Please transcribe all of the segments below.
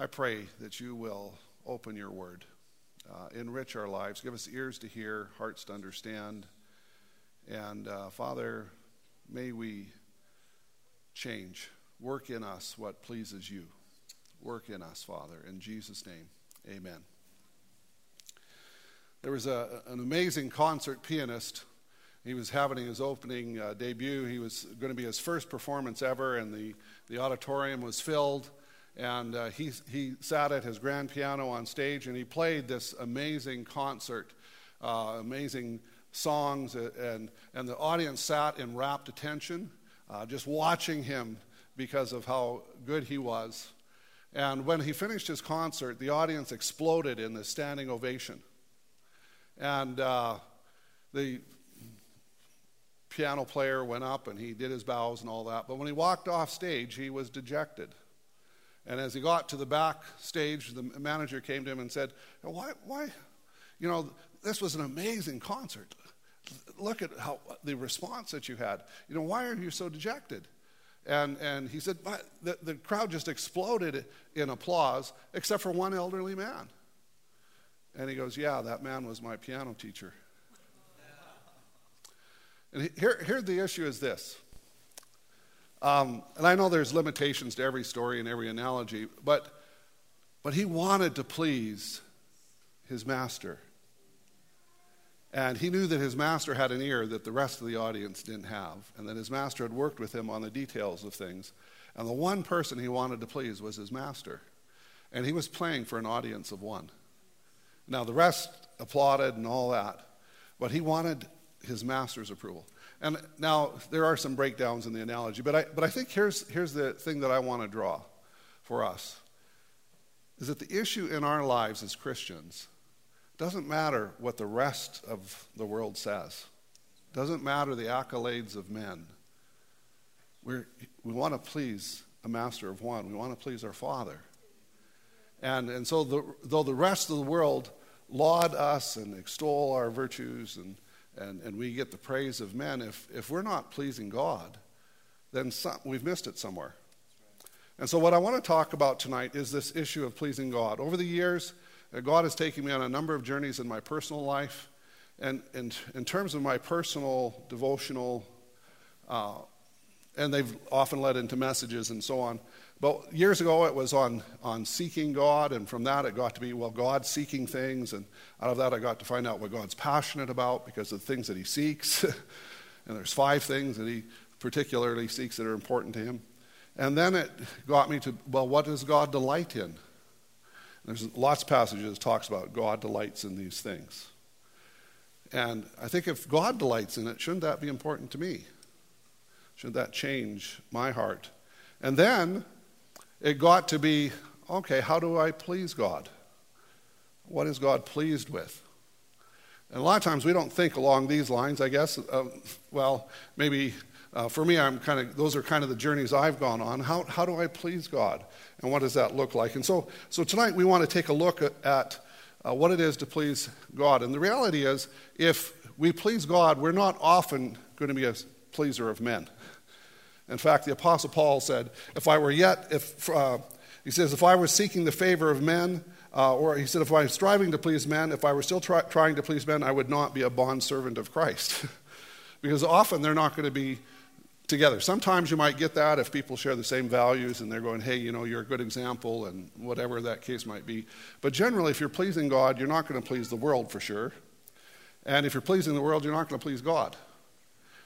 I pray that you will open your word, uh, enrich our lives, give us ears to hear, hearts to understand. And uh, Father, may we change, work in us what pleases you. Work in us, Father. In Jesus' name, amen. There was a, an amazing concert pianist. He was having his opening uh, debut. He was going to be his first performance ever, and the, the auditorium was filled. And uh, he, he sat at his grand piano on stage and he played this amazing concert, uh, amazing songs, and, and the audience sat in rapt attention, uh, just watching him because of how good he was. And when he finished his concert, the audience exploded in the standing ovation. And uh, the piano player went up and he did his bows and all that. But when he walked off stage, he was dejected. And as he got to the back stage, the manager came to him and said, Why, why, you know, this was an amazing concert. Look at how the response that you had. You know, why are you so dejected? And, and he said, the, the crowd just exploded in applause, except for one elderly man. And he goes, Yeah, that man was my piano teacher. And here, here the issue is this um, and I know there's limitations to every story and every analogy, but, but he wanted to please his master. And he knew that his master had an ear that the rest of the audience didn't have, and that his master had worked with him on the details of things. And the one person he wanted to please was his master. And he was playing for an audience of one. Now, the rest applauded and all that, but he wanted his master's approval. And now there are some breakdowns in the analogy, but I, but I think here's, here's the thing that I want to draw for us is that the issue in our lives as Christians doesn't matter what the rest of the world says. Doesn't matter the accolades of men. we we want to please a master of one. We want to please our Father. And, and so, the, though the rest of the world laud us and extol our virtues and, and, and we get the praise of men, if, if we're not pleasing God, then some, we've missed it somewhere. And so, what I want to talk about tonight is this issue of pleasing God. Over the years, uh, God has taken me on a number of journeys in my personal life. And, and in terms of my personal devotional, uh, and they've often led into messages and so on. But years ago, it was on, on seeking God, and from that, it got to be, well, God seeking things. And out of that, I got to find out what God's passionate about because of the things that He seeks. and there's five things that He particularly seeks that are important to Him. And then it got me to, well, what does God delight in? There's lots of passages that talks about God delights in these things. And I think if God delights in it, shouldn't that be important to me? Shouldn't that change my heart? And then it got to be okay, how do I please God? What is God pleased with? And a lot of times we don't think along these lines, I guess. Uh, well, maybe uh, for me, I'm kind of, those are kind of the journeys I've gone on. How, how do I please God? And what does that look like? And so, so tonight we want to take a look at, uh, what it is to please God. And the reality is, if we please God, we're not often going to be a pleaser of men. In fact, the Apostle Paul said, If I were yet, if, uh, he says, if I were seeking the favor of men, uh, or he said, if I was striving to please men, if I were still try, trying to please men, I would not be a bondservant of Christ. because often they're not going to be together. Sometimes you might get that if people share the same values and they're going, hey, you know, you're a good example, and whatever that case might be. But generally, if you're pleasing God, you're not going to please the world for sure. And if you're pleasing the world, you're not going to please God.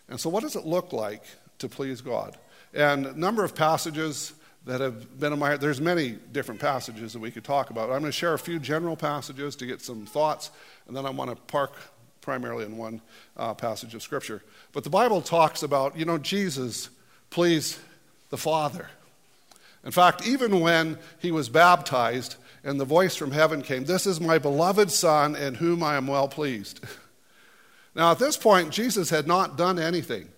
And so, what does it look like to please God. And a number of passages that have been in my heart, there's many different passages that we could talk about. I'm going to share a few general passages to get some thoughts, and then I want to park primarily in one uh, passage of Scripture. But the Bible talks about, you know, Jesus pleased the Father. In fact, even when he was baptized and the voice from heaven came, This is my beloved Son in whom I am well pleased. Now, at this point, Jesus had not done anything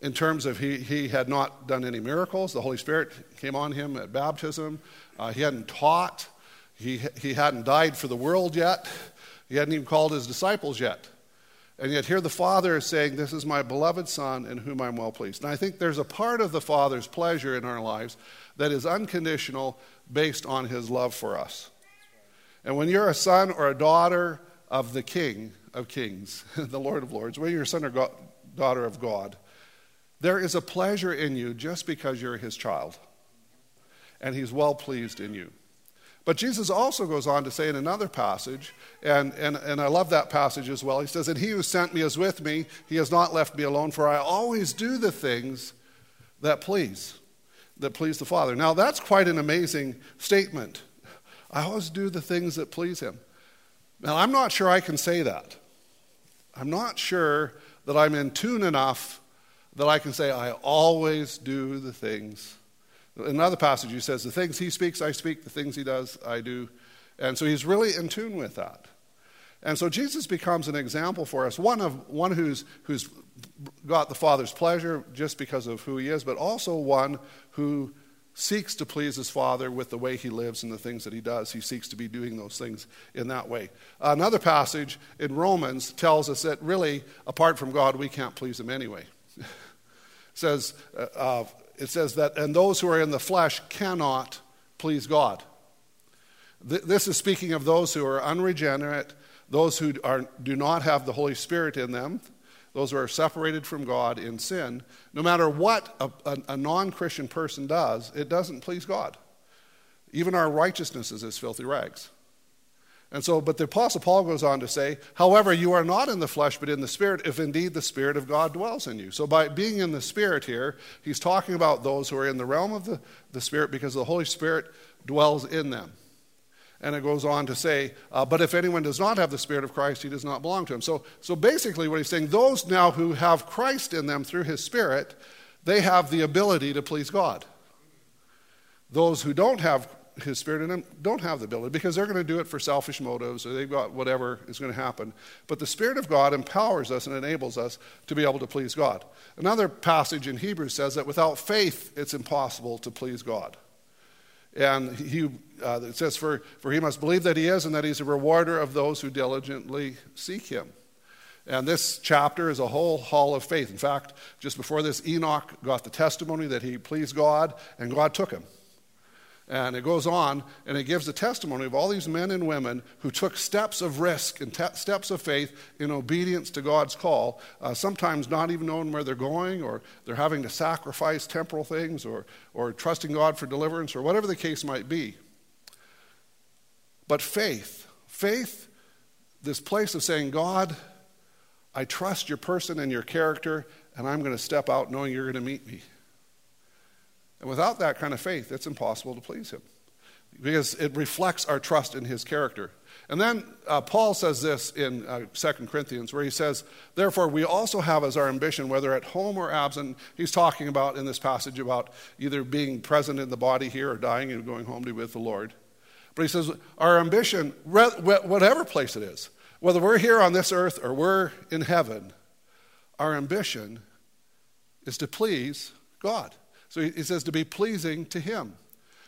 in terms of he, he had not done any miracles. The Holy Spirit came on him at baptism. Uh, he hadn't taught. He, he hadn't died for the world yet. He hadn't even called his disciples yet. And yet, here the Father is saying, This is my beloved Son in whom I'm well pleased. And I think there's a part of the Father's pleasure in our lives that is unconditional, based on his love for us. And when you're a son or a daughter of the King of Kings, the Lord of Lords, when you're a son or go- daughter of God, there is a pleasure in you just because you're his child. And he's well pleased in you. But Jesus also goes on to say in another passage, and, and, and I love that passage as well. He says, And he who sent me is with me. He has not left me alone, for I always do the things that please, that please the Father. Now, that's quite an amazing statement. I always do the things that please him. Now, I'm not sure I can say that. I'm not sure that I'm in tune enough that I can say, I always do the things. In another passage, he says, The things he speaks, I speak, the things he does, I do. And so he's really in tune with that. And so Jesus becomes an example for us, one of one who's who's got the Father's pleasure just because of who he is, but also one who seeks to please his Father with the way he lives and the things that he does. He seeks to be doing those things in that way. Another passage in Romans tells us that really, apart from God, we can't please him anyway. It says, uh, uh, it says that, and those who are in the flesh cannot please God. Th- this is speaking of those who are unregenerate, those who are, do not have the Holy Spirit in them, those who are separated from God in sin. No matter what a, a, a non Christian person does, it doesn't please God. Even our righteousness is as filthy rags. And so, but the Apostle Paul goes on to say, however, you are not in the flesh, but in the Spirit, if indeed the Spirit of God dwells in you. So, by being in the Spirit here, he's talking about those who are in the realm of the, the Spirit because the Holy Spirit dwells in them. And it goes on to say, uh, but if anyone does not have the Spirit of Christ, he does not belong to him. So, so basically, what he's saying, those now who have Christ in them through his Spirit, they have the ability to please God. Those who don't have his spirit in them don't have the ability because they're going to do it for selfish motives or they've got whatever is going to happen. But the Spirit of God empowers us and enables us to be able to please God. Another passage in Hebrews says that without faith, it's impossible to please God. And he, uh, it says, for, for he must believe that he is and that he's a rewarder of those who diligently seek him. And this chapter is a whole hall of faith. In fact, just before this, Enoch got the testimony that he pleased God, and God took him. And it goes on, and it gives a testimony of all these men and women who took steps of risk and te- steps of faith in obedience to God's call, uh, sometimes not even knowing where they're going, or they're having to sacrifice temporal things, or, or trusting God for deliverance, or whatever the case might be. But faith, faith, this place of saying, God, I trust your person and your character, and I'm going to step out knowing you're going to meet me. And without that kind of faith, it's impossible to please Him because it reflects our trust in His character. And then uh, Paul says this in uh, 2 Corinthians, where he says, Therefore, we also have as our ambition, whether at home or absent, he's talking about in this passage about either being present in the body here or dying and going home to be with the Lord. But he says, Our ambition, whatever place it is, whether we're here on this earth or we're in heaven, our ambition is to please God. So he says to be pleasing to him.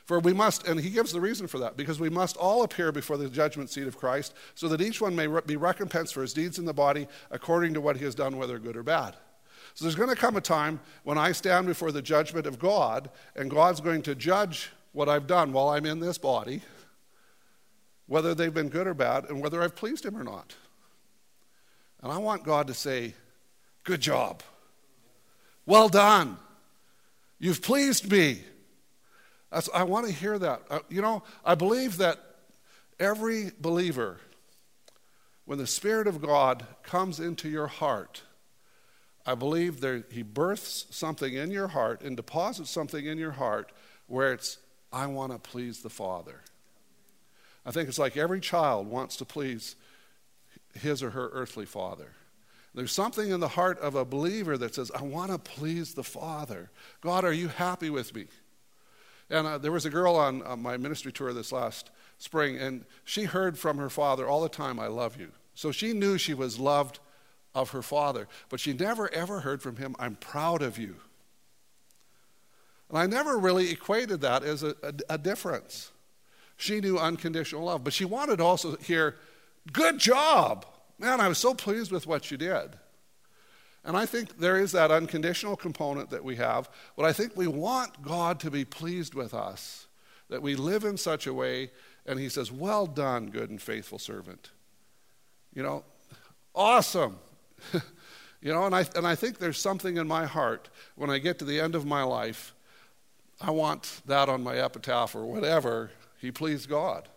For we must, and he gives the reason for that, because we must all appear before the judgment seat of Christ, so that each one may be recompensed for his deeds in the body according to what he has done, whether good or bad. So there's going to come a time when I stand before the judgment of God, and God's going to judge what I've done while I'm in this body, whether they've been good or bad, and whether I've pleased him or not. And I want God to say, Good job. Well done. You've pleased me. That's, I want to hear that. Uh, you know, I believe that every believer, when the Spirit of God comes into your heart, I believe that He births something in your heart and deposits something in your heart where it's, I want to please the Father. I think it's like every child wants to please his or her earthly father. There's something in the heart of a believer that says, I want to please the Father. God, are you happy with me? And uh, there was a girl on uh, my ministry tour this last spring, and she heard from her father all the time, I love you. So she knew she was loved of her father, but she never ever heard from him, I'm proud of you. And I never really equated that as a, a, a difference. She knew unconditional love, but she wanted also to hear, good job. Man, I was so pleased with what you did. And I think there is that unconditional component that we have, but I think we want God to be pleased with us. that we live in such a way, and he says, Well done, good and faithful servant. You know, awesome. you know, and I, and I think there's something in my heart when I get to the end of my life, I want that on my epitaph or whatever. He pleased God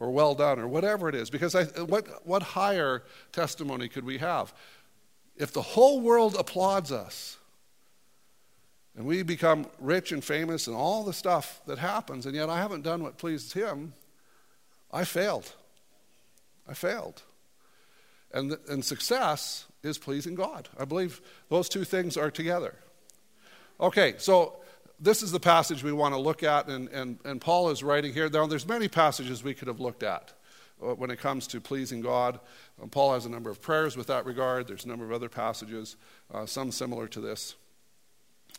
or well done or whatever it is. Because I, what, what higher testimony could we have? If the whole world applauds us and we become rich and famous and all the stuff that happens, and yet I haven't done what pleased him, I failed. I failed. And, and success is pleasing God. I believe those two things are together. Okay, so this is the passage we want to look at, and, and, and Paul is writing here. Now, there's many passages we could have looked at uh, when it comes to pleasing God. Um, Paul has a number of prayers with that regard. There's a number of other passages, uh, some similar to this.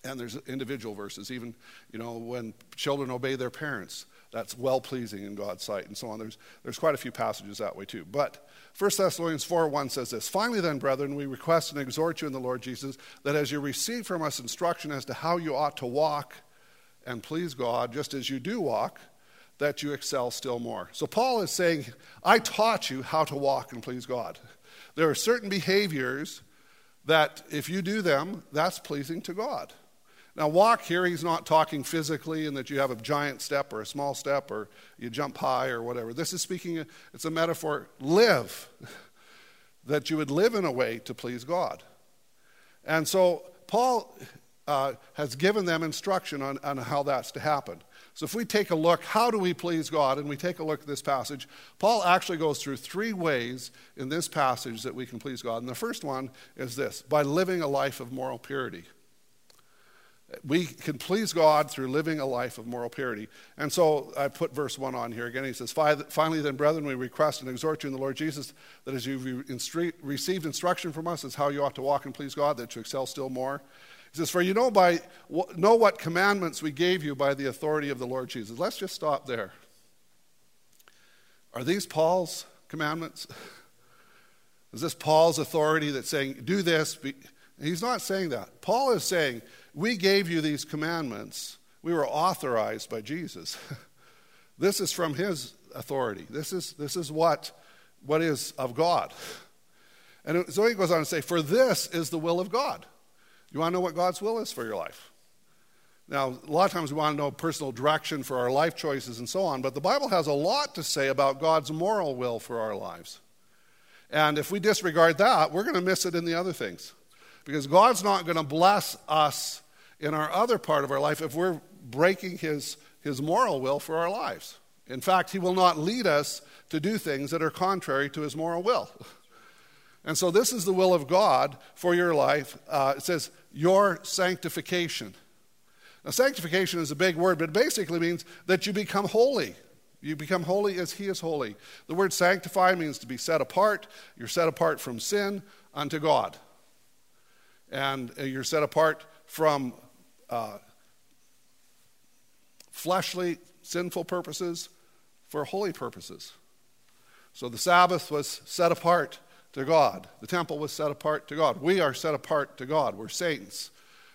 And there's individual verses, even, you know, when children obey their parents, that's well pleasing in God's sight, and so on. There's, there's quite a few passages that way, too. But 1 Thessalonians 4 1 says this Finally, then, brethren, we request and exhort you in the Lord Jesus that as you receive from us instruction as to how you ought to walk and please God, just as you do walk, that you excel still more. So, Paul is saying, I taught you how to walk and please God. There are certain behaviors that, if you do them, that's pleasing to God. Now, walk here, he's not talking physically in that you have a giant step or a small step or you jump high or whatever. This is speaking, it's a metaphor. Live. that you would live in a way to please God. And so, Paul uh, has given them instruction on, on how that's to happen. So, if we take a look, how do we please God? And we take a look at this passage, Paul actually goes through three ways in this passage that we can please God. And the first one is this by living a life of moral purity. We can please God through living a life of moral purity. And so I put verse 1 on here again. He says, Finally, then, brethren, we request and exhort you in the Lord Jesus that as you've received instruction from us as how you ought to walk and please God, that you excel still more. He says, For you know, by, know what commandments we gave you by the authority of the Lord Jesus. Let's just stop there. Are these Paul's commandments? Is this Paul's authority that's saying, do this? He's not saying that. Paul is saying, we gave you these commandments. We were authorized by Jesus. this is from his authority. This is, this is what, what is of God. And so he goes on to say, For this is the will of God. You want to know what God's will is for your life? Now, a lot of times we want to know personal direction for our life choices and so on, but the Bible has a lot to say about God's moral will for our lives. And if we disregard that, we're going to miss it in the other things. Because God's not going to bless us in our other part of our life if we're breaking his, his moral will for our lives. In fact, he will not lead us to do things that are contrary to his moral will. And so, this is the will of God for your life. Uh, it says, your sanctification. Now, sanctification is a big word, but it basically means that you become holy. You become holy as He is holy. The word sanctify means to be set apart. You're set apart from sin unto God and you're set apart from uh, fleshly, sinful purposes for holy purposes. So the Sabbath was set apart to God. The temple was set apart to God. We are set apart to God. We're saints.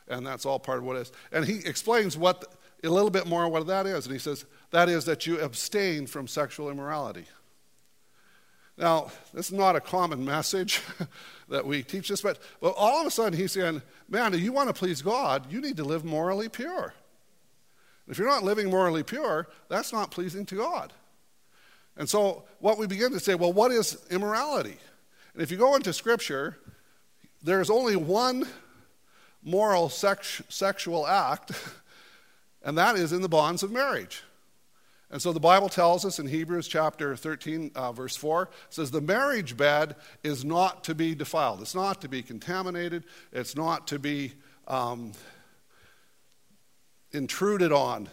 And that's all part of what it is. And he explains what a little bit more what that is. And he says, that is that you abstain from sexual immorality. Now, this is not a common message that we teach this, but, but all of a sudden he's saying, man, if you want to please God, you need to live morally pure. If you're not living morally pure, that's not pleasing to God. And so what we begin to say, well, what is immorality? And if you go into Scripture, there's only one moral sex, sexual act, and that is in the bonds of marriage. And so the Bible tells us in Hebrews chapter 13, uh, verse 4, says the marriage bed is not to be defiled. It's not to be contaminated. It's not to be um, intruded on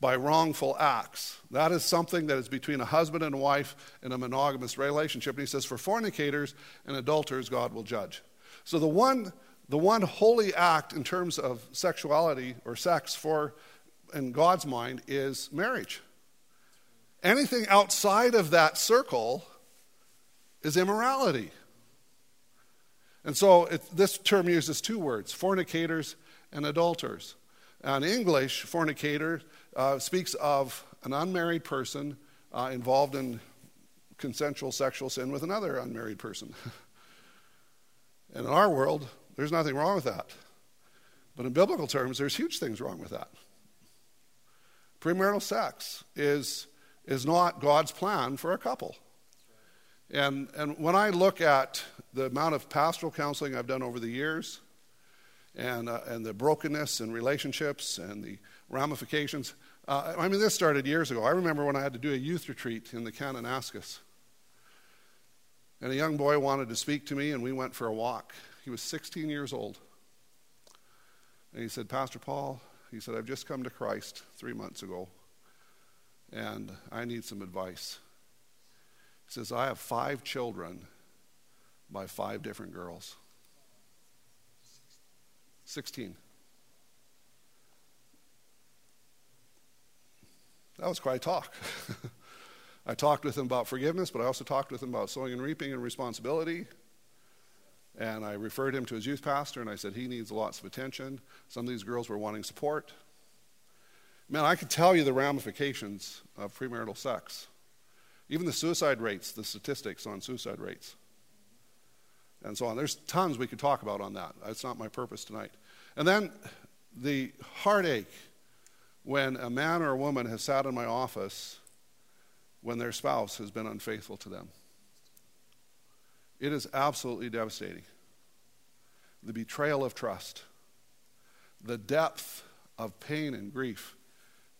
by wrongful acts. That is something that is between a husband and a wife in a monogamous relationship. And he says, for fornicators and adulterers, God will judge. So the one, the one holy act in terms of sexuality or sex for in God's mind is marriage. Anything outside of that circle is immorality. And so it, this term uses two words fornicators and adulterers. An English fornicator uh, speaks of an unmarried person uh, involved in consensual sexual sin with another unmarried person. and in our world, there's nothing wrong with that. But in biblical terms, there's huge things wrong with that. Premarital sex is, is not God's plan for a couple. And, and when I look at the amount of pastoral counseling I've done over the years, and, uh, and the brokenness in relationships and the ramifications, uh, I mean, this started years ago. I remember when I had to do a youth retreat in the Kananaskis. And a young boy wanted to speak to me, and we went for a walk. He was 16 years old. And he said, Pastor Paul, he said, I've just come to Christ three months ago, and I need some advice. He says, I have five children by five different girls. 16. That was quite a talk. I talked with him about forgiveness, but I also talked with him about sowing and reaping and responsibility. And I referred him to his youth pastor, and I said, he needs lots of attention. Some of these girls were wanting support. Man, I could tell you the ramifications of premarital sex. Even the suicide rates, the statistics on suicide rates, and so on. There's tons we could talk about on that. That's not my purpose tonight. And then the heartache when a man or a woman has sat in my office when their spouse has been unfaithful to them. It is absolutely devastating. The betrayal of trust, the depth of pain and grief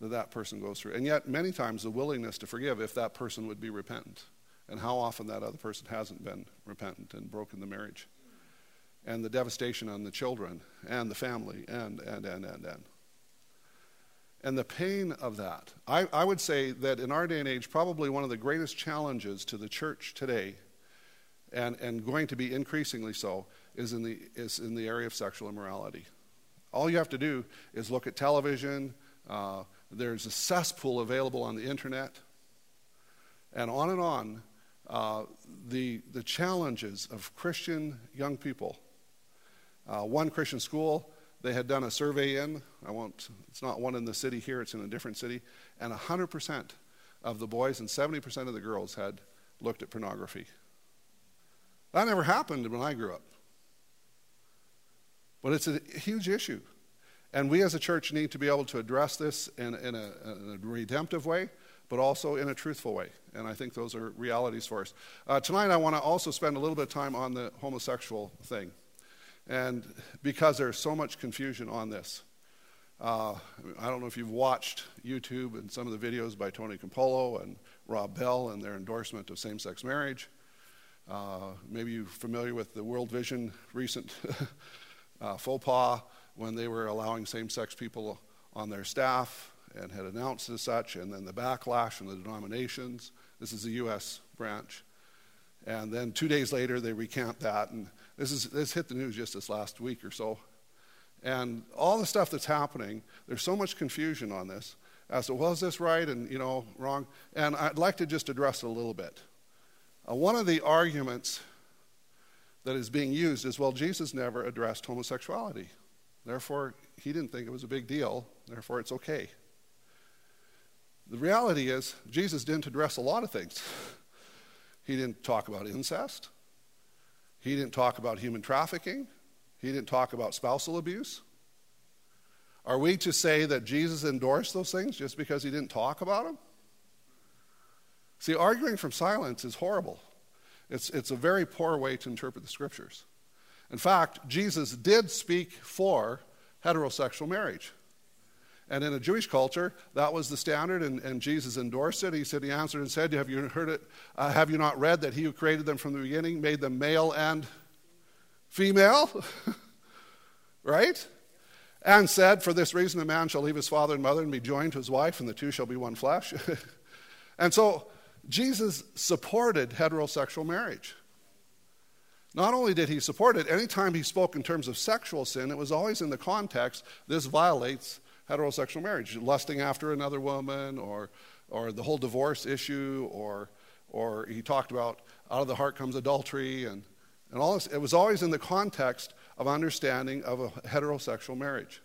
that that person goes through. And yet, many times, the willingness to forgive if that person would be repentant. And how often that other person hasn't been repentant and broken the marriage. And the devastation on the children and the family and, and, and, and, and and the pain of that. I, I, would say that in our day and age, probably one of the greatest challenges to the church today, and, and going to be increasingly so, is in, the, is in the area of sexual immorality. All you have to do is look at television, uh, there's a cesspool available on the internet, and on and on. Uh, the, the challenges of Christian young people. Uh, one Christian school they had done a survey in. I won't, it's not one in the city here, it's in a different city. And 100% of the boys and 70% of the girls had looked at pornography. That never happened when I grew up. But it's a huge issue. And we as a church need to be able to address this in, in, a, in a, redemptive way, but also in a truthful way. And I think those are realities for us. Uh, tonight, I want to also spend a little bit of time on the homosexual thing. And because there's so much confusion on this. Uh, I don't know if you've watched YouTube and some of the videos by Tony Campolo and Rob Bell and their endorsement of same sex marriage. Uh, maybe you're familiar with the World Vision recent uh, faux pas when they were allowing same sex people on their staff and had announced as such, and then the backlash from the denominations. This is the U.S. branch. And then two days later, they recant that, and this, is, this hit the news just this last week or so. And all the stuff that's happening, there's so much confusion on this as to, well, is this right and, you know, wrong? And I'd like to just address it a little bit. Uh, one of the arguments that is being used is, well, Jesus never addressed homosexuality. Therefore, he didn't think it was a big deal. Therefore, it's okay. The reality is, Jesus didn't address a lot of things. He didn't talk about incest. He didn't talk about human trafficking. He didn't talk about spousal abuse. Are we to say that Jesus endorsed those things just because he didn't talk about them? See, arguing from silence is horrible. It's, it's a very poor way to interpret the scriptures. In fact, Jesus did speak for heterosexual marriage. And in a Jewish culture, that was the standard, and, and Jesus endorsed it. He said, He answered and said, Have you heard it? Uh, have you not read that He who created them from the beginning made them male and female? right? And said, For this reason, a man shall leave his father and mother and be joined to his wife, and the two shall be one flesh. and so, Jesus supported heterosexual marriage. Not only did he support it, anytime he spoke in terms of sexual sin, it was always in the context this violates heterosexual marriage, lusting after another woman, or, or the whole divorce issue, or, or he talked about out of the heart comes adultery, and, and all this. It was always in the context of understanding of a heterosexual marriage.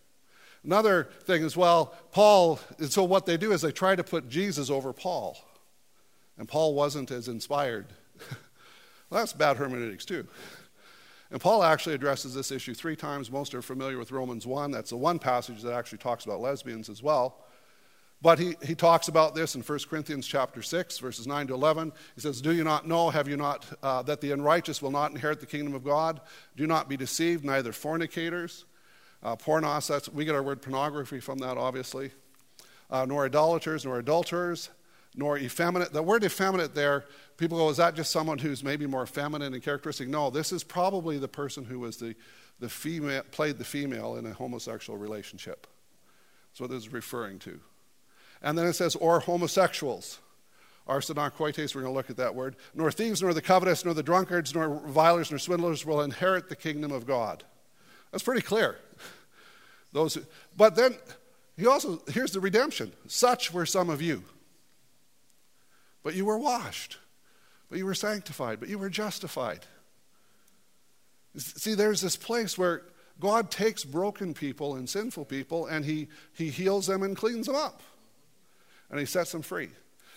Another thing as well, Paul, and so what they do is they try to put Jesus over Paul. And Paul wasn't as inspired. well, that's bad hermeneutics, too. And Paul actually addresses this issue three times. Most are familiar with Romans 1. That's the one passage that actually talks about lesbians as well. But he, he talks about this in 1 Corinthians chapter 6, verses 9 to 11. He says, Do you not know, have you not, uh, that the unrighteous will not inherit the kingdom of God? Do not be deceived, neither fornicators, uh, pornos, that's, we get our word pornography from that, obviously, uh, nor idolaters, nor adulterers, nor effeminate. The word effeminate there, people go, is that just someone who's maybe more feminine in characteristic? No, this is probably the person who was the, the female, played the female in a homosexual relationship. That's what this is referring to. And then it says, or homosexuals. Arsenokoites, we're going to look at that word. Nor thieves, nor the covetous, nor the drunkards, nor revilers, nor swindlers will inherit the kingdom of God. That's pretty clear. Those, but then he also, here's the redemption. Such were some of you. But you were washed, but you were sanctified, but you were justified. See, there's this place where God takes broken people and sinful people and he, he heals them and cleans them up. And he sets them free.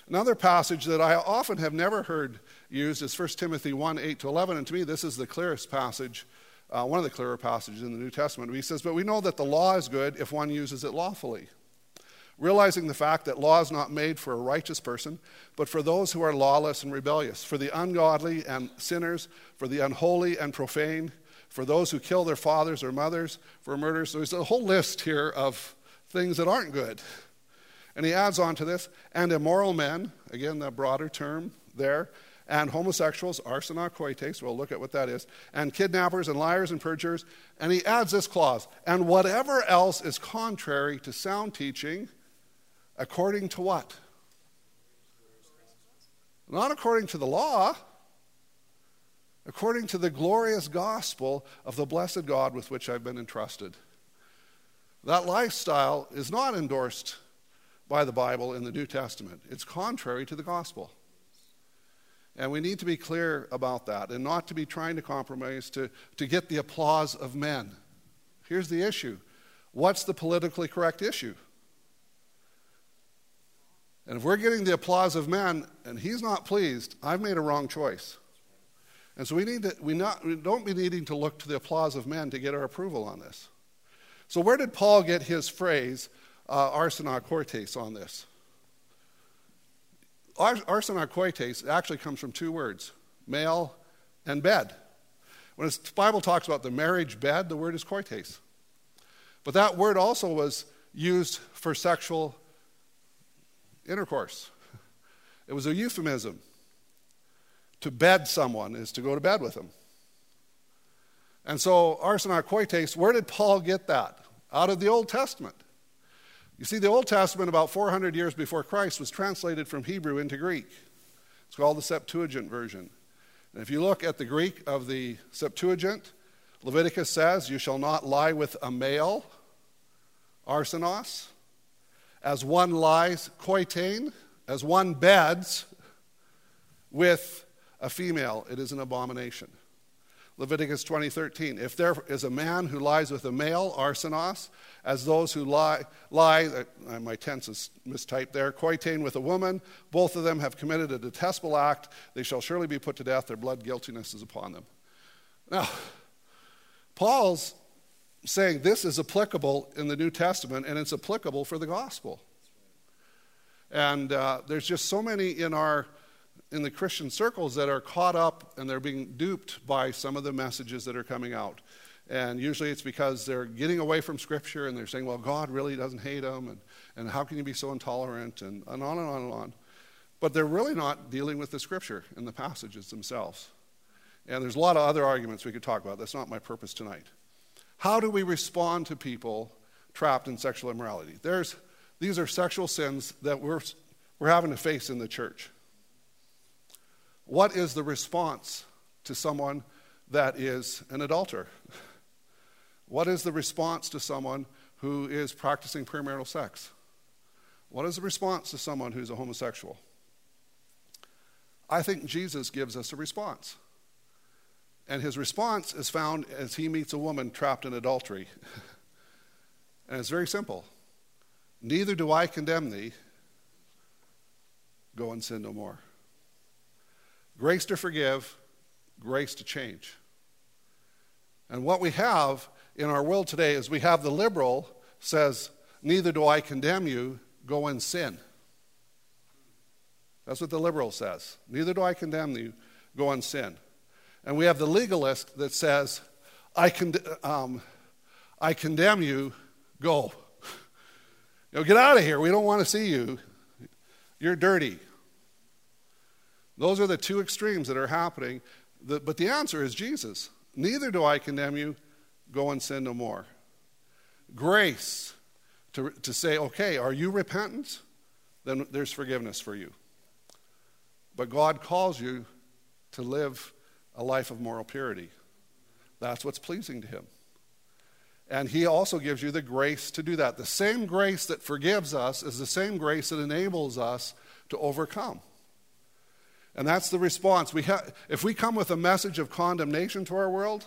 Another passage that I often have never heard used is 1 Timothy 1 8 to 11. And to me, this is the clearest passage uh, one of the clearer passages in the New Testament. He says, But we know that the law is good if one uses it lawfully. Realizing the fact that law is not made for a righteous person, but for those who are lawless and rebellious, for the ungodly and sinners, for the unholy and profane, for those who kill their fathers or mothers, for murders. There's a whole list here of things that aren't good. And he adds on to this, and immoral men, again, the broader term there, and homosexuals, arsenokoites, we'll look at what that is, and kidnappers and liars and perjurers. And he adds this clause, and whatever else is contrary to sound teaching, according to what? Not according to the law, according to the glorious gospel of the blessed God with which I've been entrusted. That lifestyle is not endorsed by the Bible in the New Testament, it's contrary to the gospel. And we need to be clear about that and not to be trying to compromise to, to get the applause of men. Here's the issue what's the politically correct issue? And if we're getting the applause of men and he's not pleased, I've made a wrong choice. And so we, need to, we, not, we don't be needing to look to the applause of men to get our approval on this. So, where did Paul get his phrase, uh, arsenokoites, on this? Arsenokoites actually comes from two words male and bed. When the Bible talks about the marriage bed, the word is koites. But that word also was used for sexual intercourse. It was a euphemism. To bed someone is to go to bed with them. And so, arsenokoites, where did Paul get that? Out of the Old Testament. You see, the Old Testament, about 400 years before Christ, was translated from Hebrew into Greek. It's called the Septuagint version. And if you look at the Greek of the Septuagint, Leviticus says, You shall not lie with a male, arsenos, as one lies, koitain, as one beds with a female. It is an abomination. Leviticus 20:13. If there is a man who lies with a male, arsenos, as those who lie, lie uh, my tense is mistyped there, koitain with a woman, both of them have committed a detestable act. They shall surely be put to death. Their blood guiltiness is upon them. Now, Paul's saying this is applicable in the New Testament, and it's applicable for the gospel. And uh, there's just so many in our in the Christian circles that are caught up and they're being duped by some of the messages that are coming out. And usually it's because they're getting away from Scripture and they're saying, well, God really doesn't hate them, and, and how can you be so intolerant, and, and on and on and on. But they're really not dealing with the Scripture and the passages themselves. And there's a lot of other arguments we could talk about. That's not my purpose tonight. How do we respond to people trapped in sexual immorality? There's, these are sexual sins that we're, we're having to face in the church. What is the response to someone that is an adulterer? What is the response to someone who is practicing premarital sex? What is the response to someone who's a homosexual? I think Jesus gives us a response. And his response is found as he meets a woman trapped in adultery. And it's very simple. Neither do I condemn thee. Go and sin no more. Grace to forgive, grace to change. And what we have in our world today is we have the liberal says, Neither do I condemn you, go and sin. That's what the liberal says. Neither do I condemn you, go and sin. And we have the legalist that says, I, con- um, I condemn you, go. You know, get out of here. We don't want to see you. You're dirty. Those are the two extremes that are happening. but the answer is Jesus. Neither do I condemn you. Go and sin no more. Grace to, to say, okay, are you repentant? Then there's forgiveness for you. But God calls you to live a life of moral purity. That's what's pleasing to Him. And He also gives you the grace to do that. The same grace that forgives us is the same grace that enables us to overcome. And that's the response. We ha- if we come with a message of condemnation to our world,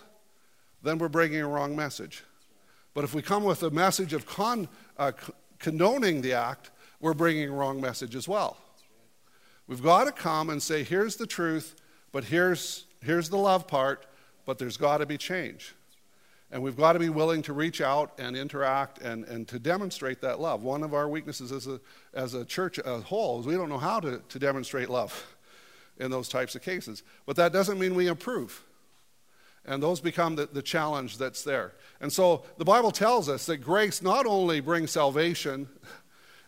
then we're bringing a wrong message. But if we come with a message of con- uh, condoning the act, we're bringing a wrong message as well. We've got to come and say, here's the truth, but here's, here's the love part, but there's got to be change. And we've got to be willing to reach out and interact and, and to demonstrate that love. One of our weaknesses as a, as a church as a whole is we don't know how to, to demonstrate love in those types of cases. But that doesn't mean we improve. And those become the, the challenge that's there. And so the Bible tells us that grace not only brings salvation,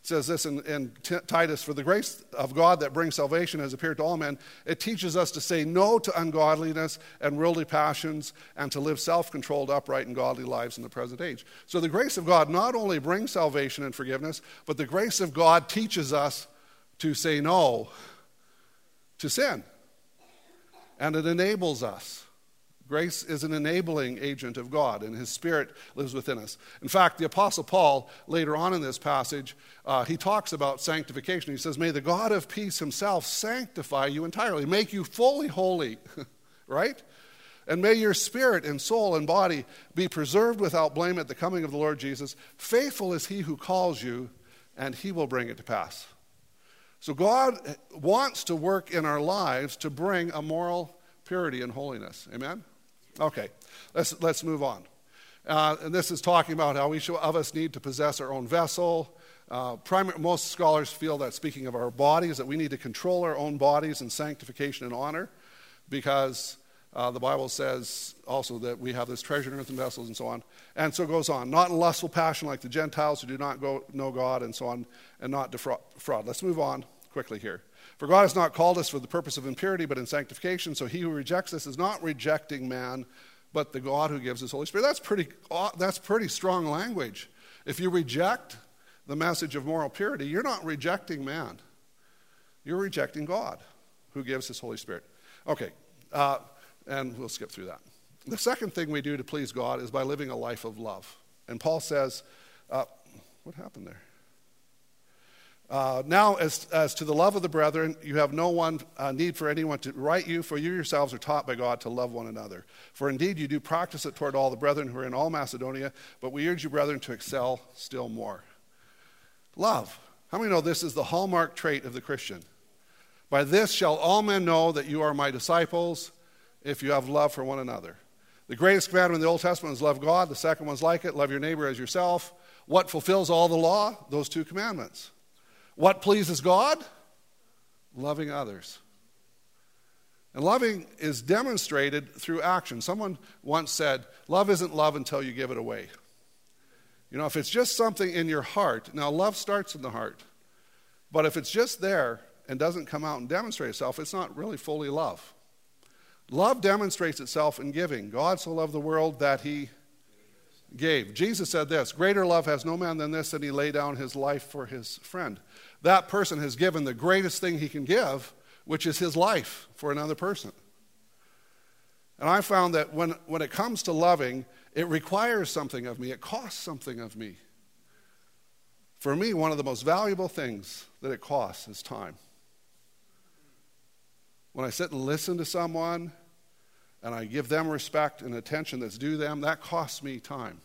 says this in, in T- Titus, for the grace of God that brings salvation has appeared to all men. It teaches us to say no to ungodliness and worldly passions and to live self controlled, upright, and godly lives in the present age. So the grace of God not only brings salvation and forgiveness, but the grace of God teaches us to say no to sin. And it enables us. Grace is an enabling agent of God, and His Spirit lives within us. In fact, the Apostle Paul, later on in this passage, uh, he talks about sanctification. He says, May the God of peace Himself sanctify you entirely, make you fully holy, right? And may your spirit and soul and body be preserved without blame at the coming of the Lord Jesus. Faithful is He who calls you, and He will bring it to pass. So God wants to work in our lives to bring a moral purity and holiness. Amen? Okay, let's, let's move on. Uh, and this is talking about how each of us need to possess our own vessel. Uh, primary, most scholars feel that speaking of our bodies, that we need to control our own bodies in sanctification and honor because uh, the Bible says also that we have this treasure in earthen vessels and so on. And so it goes on. Not in lustful passion like the Gentiles who do not go, know God and so on, and not defraud. Let's move on quickly here. For God has not called us for the purpose of impurity, but in sanctification. So he who rejects this is not rejecting man, but the God who gives his Holy Spirit. That's pretty, that's pretty strong language. If you reject the message of moral purity, you're not rejecting man. You're rejecting God who gives his Holy Spirit. Okay, uh, and we'll skip through that. The second thing we do to please God is by living a life of love. And Paul says, uh, what happened there? Uh, now, as, as to the love of the brethren, you have no one uh, need for anyone to write you, for you yourselves are taught by God to love one another. For indeed, you do practice it toward all the brethren who are in all Macedonia, but we urge you, brethren, to excel still more. Love. How many know this is the hallmark trait of the Christian? By this shall all men know that you are my disciples if you have love for one another. The greatest commandment in the Old Testament is love God. The second one's like it love your neighbor as yourself. What fulfills all the law? Those two commandments. What pleases God? Loving others. And loving is demonstrated through action. Someone once said, Love isn't love until you give it away. You know, if it's just something in your heart, now love starts in the heart. But if it's just there and doesn't come out and demonstrate itself, it's not really fully love. Love demonstrates itself in giving. God so loved the world that he gave. Jesus said this Greater love has no man than this, that he lay down his life for his friend. That person has given the greatest thing he can give, which is his life for another person. And I found that when, when it comes to loving, it requires something of me, it costs something of me. For me, one of the most valuable things that it costs is time. When I sit and listen to someone and I give them respect and attention that's due them, that costs me time.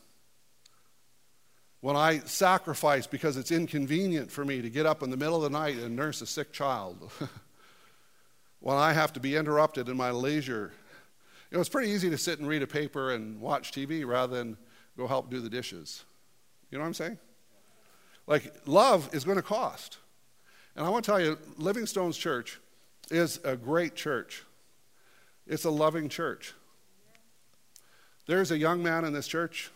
when I sacrifice because it's inconvenient for me to get up in the middle of the night and nurse a sick child, when I have to be interrupted in my leisure. You know, it's pretty easy to sit and read a paper and watch TV rather than go help do the dishes. You know what I'm saying? Like, love is going to cost. And I want to tell you, Living Stones Church is a great church. It's a loving church. There's a young man in this church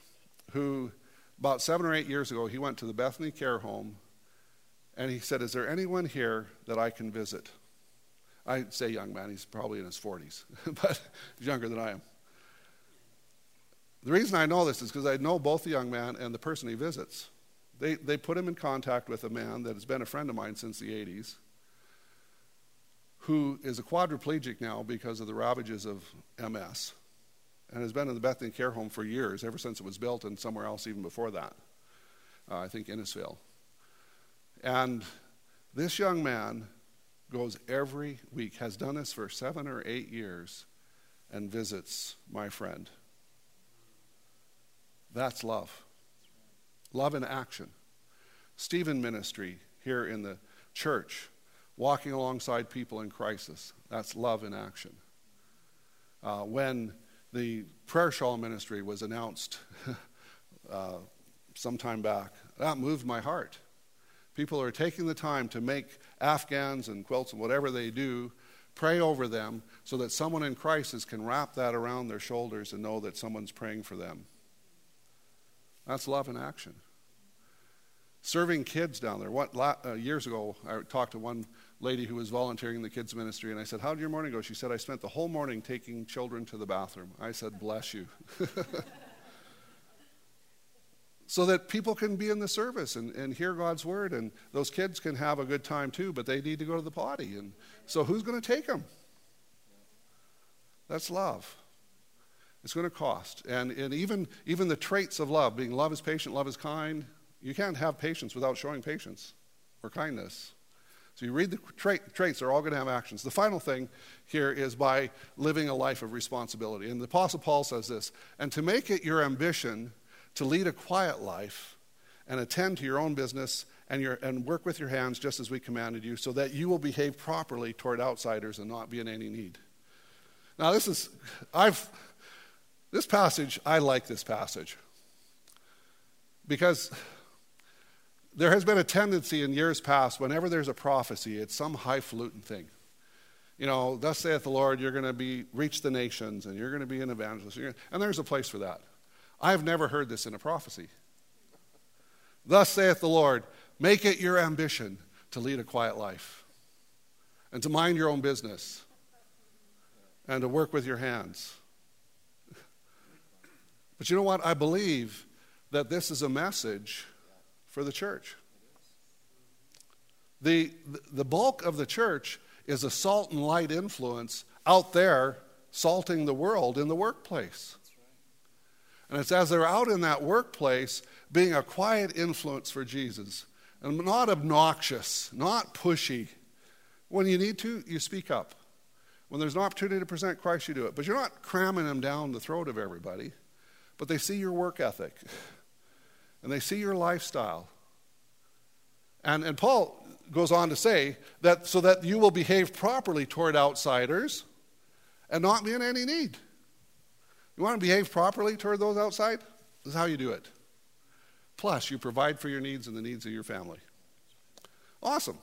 who, about seven or eight years ago, he went to the Bethany Care Home and he said, Is there anyone here that I can visit? I say young man, he's probably in his 40s, but younger than I am. The reason I know this is because I know both the young man and the person he visits. They, they put him in contact with a man that has been a friend of mine since the 80s, who is a quadriplegic now because of the ravages of MS, and has been in the Bethany Care Home for years, ever since it was built, and somewhere else even before that. Uh, I think Innisfail. And this young man goes every week, has done this for seven or eight years, and visits my friend. That's love. Love in action. Stephen Ministry here in the church, walking alongside people in crisis. That's love in action. Uh, when the prayer shawl ministry was announced uh, some time back, that moved my heart. People are taking the time to make Afghans and quilts and whatever they do, pray over them so that someone in crisis can wrap that around their shoulders and know that someone's praying for them. That's love in action. Serving kids down there. What, uh, years ago, I talked to one lady who was volunteering in the kids' ministry, and I said, How did your morning go? She said, I spent the whole morning taking children to the bathroom. I said, Bless you. so that people can be in the service and, and hear God's word, and those kids can have a good time too, but they need to go to the potty. And so, who's going to take them? That's love. It's going to cost. And, and even, even the traits of love, being love is patient, love is kind, you can't have patience without showing patience or kindness. So you read the trait, traits, they're all going to have actions. The final thing here is by living a life of responsibility. And the Apostle Paul says this and to make it your ambition to lead a quiet life and attend to your own business and, your, and work with your hands just as we commanded you, so that you will behave properly toward outsiders and not be in any need. Now, this is, I've, this passage, I like this passage because there has been a tendency in years past, whenever there's a prophecy, it's some highfalutin thing. You know, thus saith the Lord, you're going to be reach the nations, and you're going to be an evangelist, and there's a place for that. I have never heard this in a prophecy. Thus saith the Lord, make it your ambition to lead a quiet life, and to mind your own business, and to work with your hands but you know what? I believe that this is a message for the church. The, the bulk of the church is a salt and light influence out there salting the world in the workplace. And it's as they're out in that workplace being a quiet influence for Jesus and not obnoxious, not pushy. When you need to, you speak up. When there's an opportunity to present Christ, you do it. But you're not cramming them down the throat of everybody but they see your work ethic and they see your lifestyle. And, and Paul goes on to say that so that you will behave properly toward outsiders and not be in any need. You want to behave properly toward those outside? This is how you do it. Plus, you provide for your needs and the needs of your family. Awesome.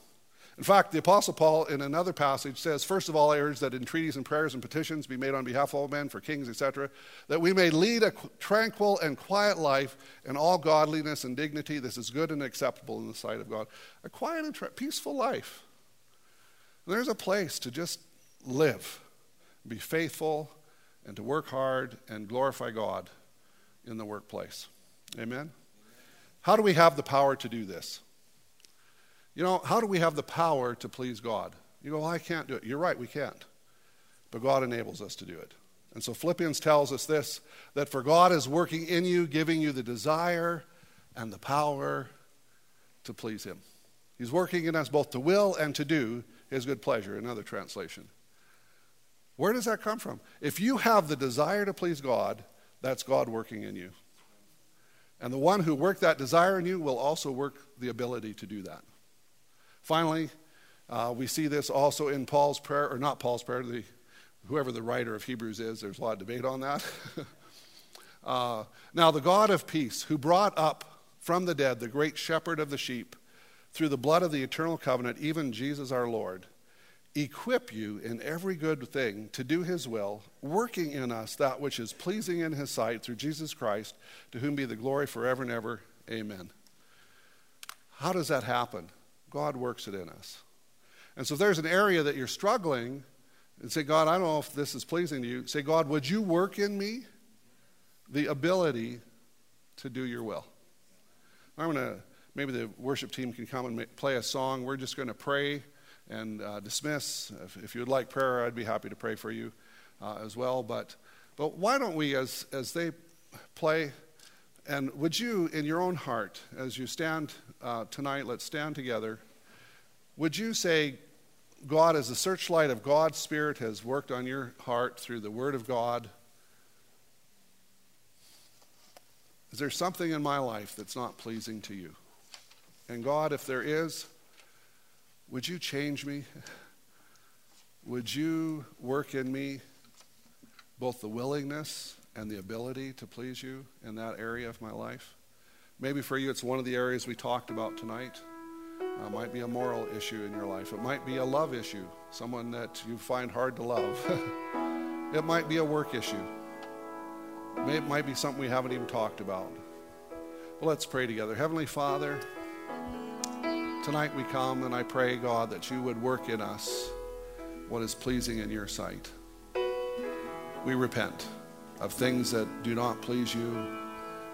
In fact, the Apostle Paul, in another passage, says, First of all, I urge that entreaties and prayers and petitions be made on behalf of all men, for kings, etc., that we may lead a tranquil and quiet life in all godliness and dignity. This is good and acceptable in the sight of God. A quiet and tra- peaceful life. There's a place to just live, be faithful, and to work hard and glorify God in the workplace. Amen? How do we have the power to do this? You know, how do we have the power to please God? You go, well, I can't do it. You're right, we can't. But God enables us to do it. And so Philippians tells us this that for God is working in you, giving you the desire and the power to please Him. He's working in us both to will and to do His good pleasure, another translation. Where does that come from? If you have the desire to please God, that's God working in you. And the one who worked that desire in you will also work the ability to do that. Finally, uh, we see this also in Paul's prayer, or not Paul's prayer, the, whoever the writer of Hebrews is, there's a lot of debate on that. uh, now, the God of peace, who brought up from the dead the great shepherd of the sheep through the blood of the eternal covenant, even Jesus our Lord, equip you in every good thing to do his will, working in us that which is pleasing in his sight through Jesus Christ, to whom be the glory forever and ever. Amen. How does that happen? God works it in us. And so if there's an area that you're struggling, and say, God, I don't know if this is pleasing to you, say, God, would you work in me the ability to do your will? I'm going to, maybe the worship team can come and play a song. We're just going to pray and uh, dismiss. If, if, you would like prayer, I'd be happy to pray for you uh, as well. But, but why don't we, as, as they play, and would you, in your own heart, as you stand uh, tonight, let's stand together, would you say, God, as the searchlight of God's Spirit has worked on your heart through the Word of God, is there something in my life that's not pleasing to you? And God, if there is, would you change me? Would you work in me both the willingness and the ability to please you in that area of my life? Maybe for you, it's one of the areas we talked about tonight. It uh, might be a moral issue in your life. It might be a love issue, someone that you find hard to love. it might be a work issue. It might be something we haven't even talked about. Well, let's pray together. Heavenly Father, tonight we come and I pray, God, that you would work in us what is pleasing in your sight. We repent of things that do not please you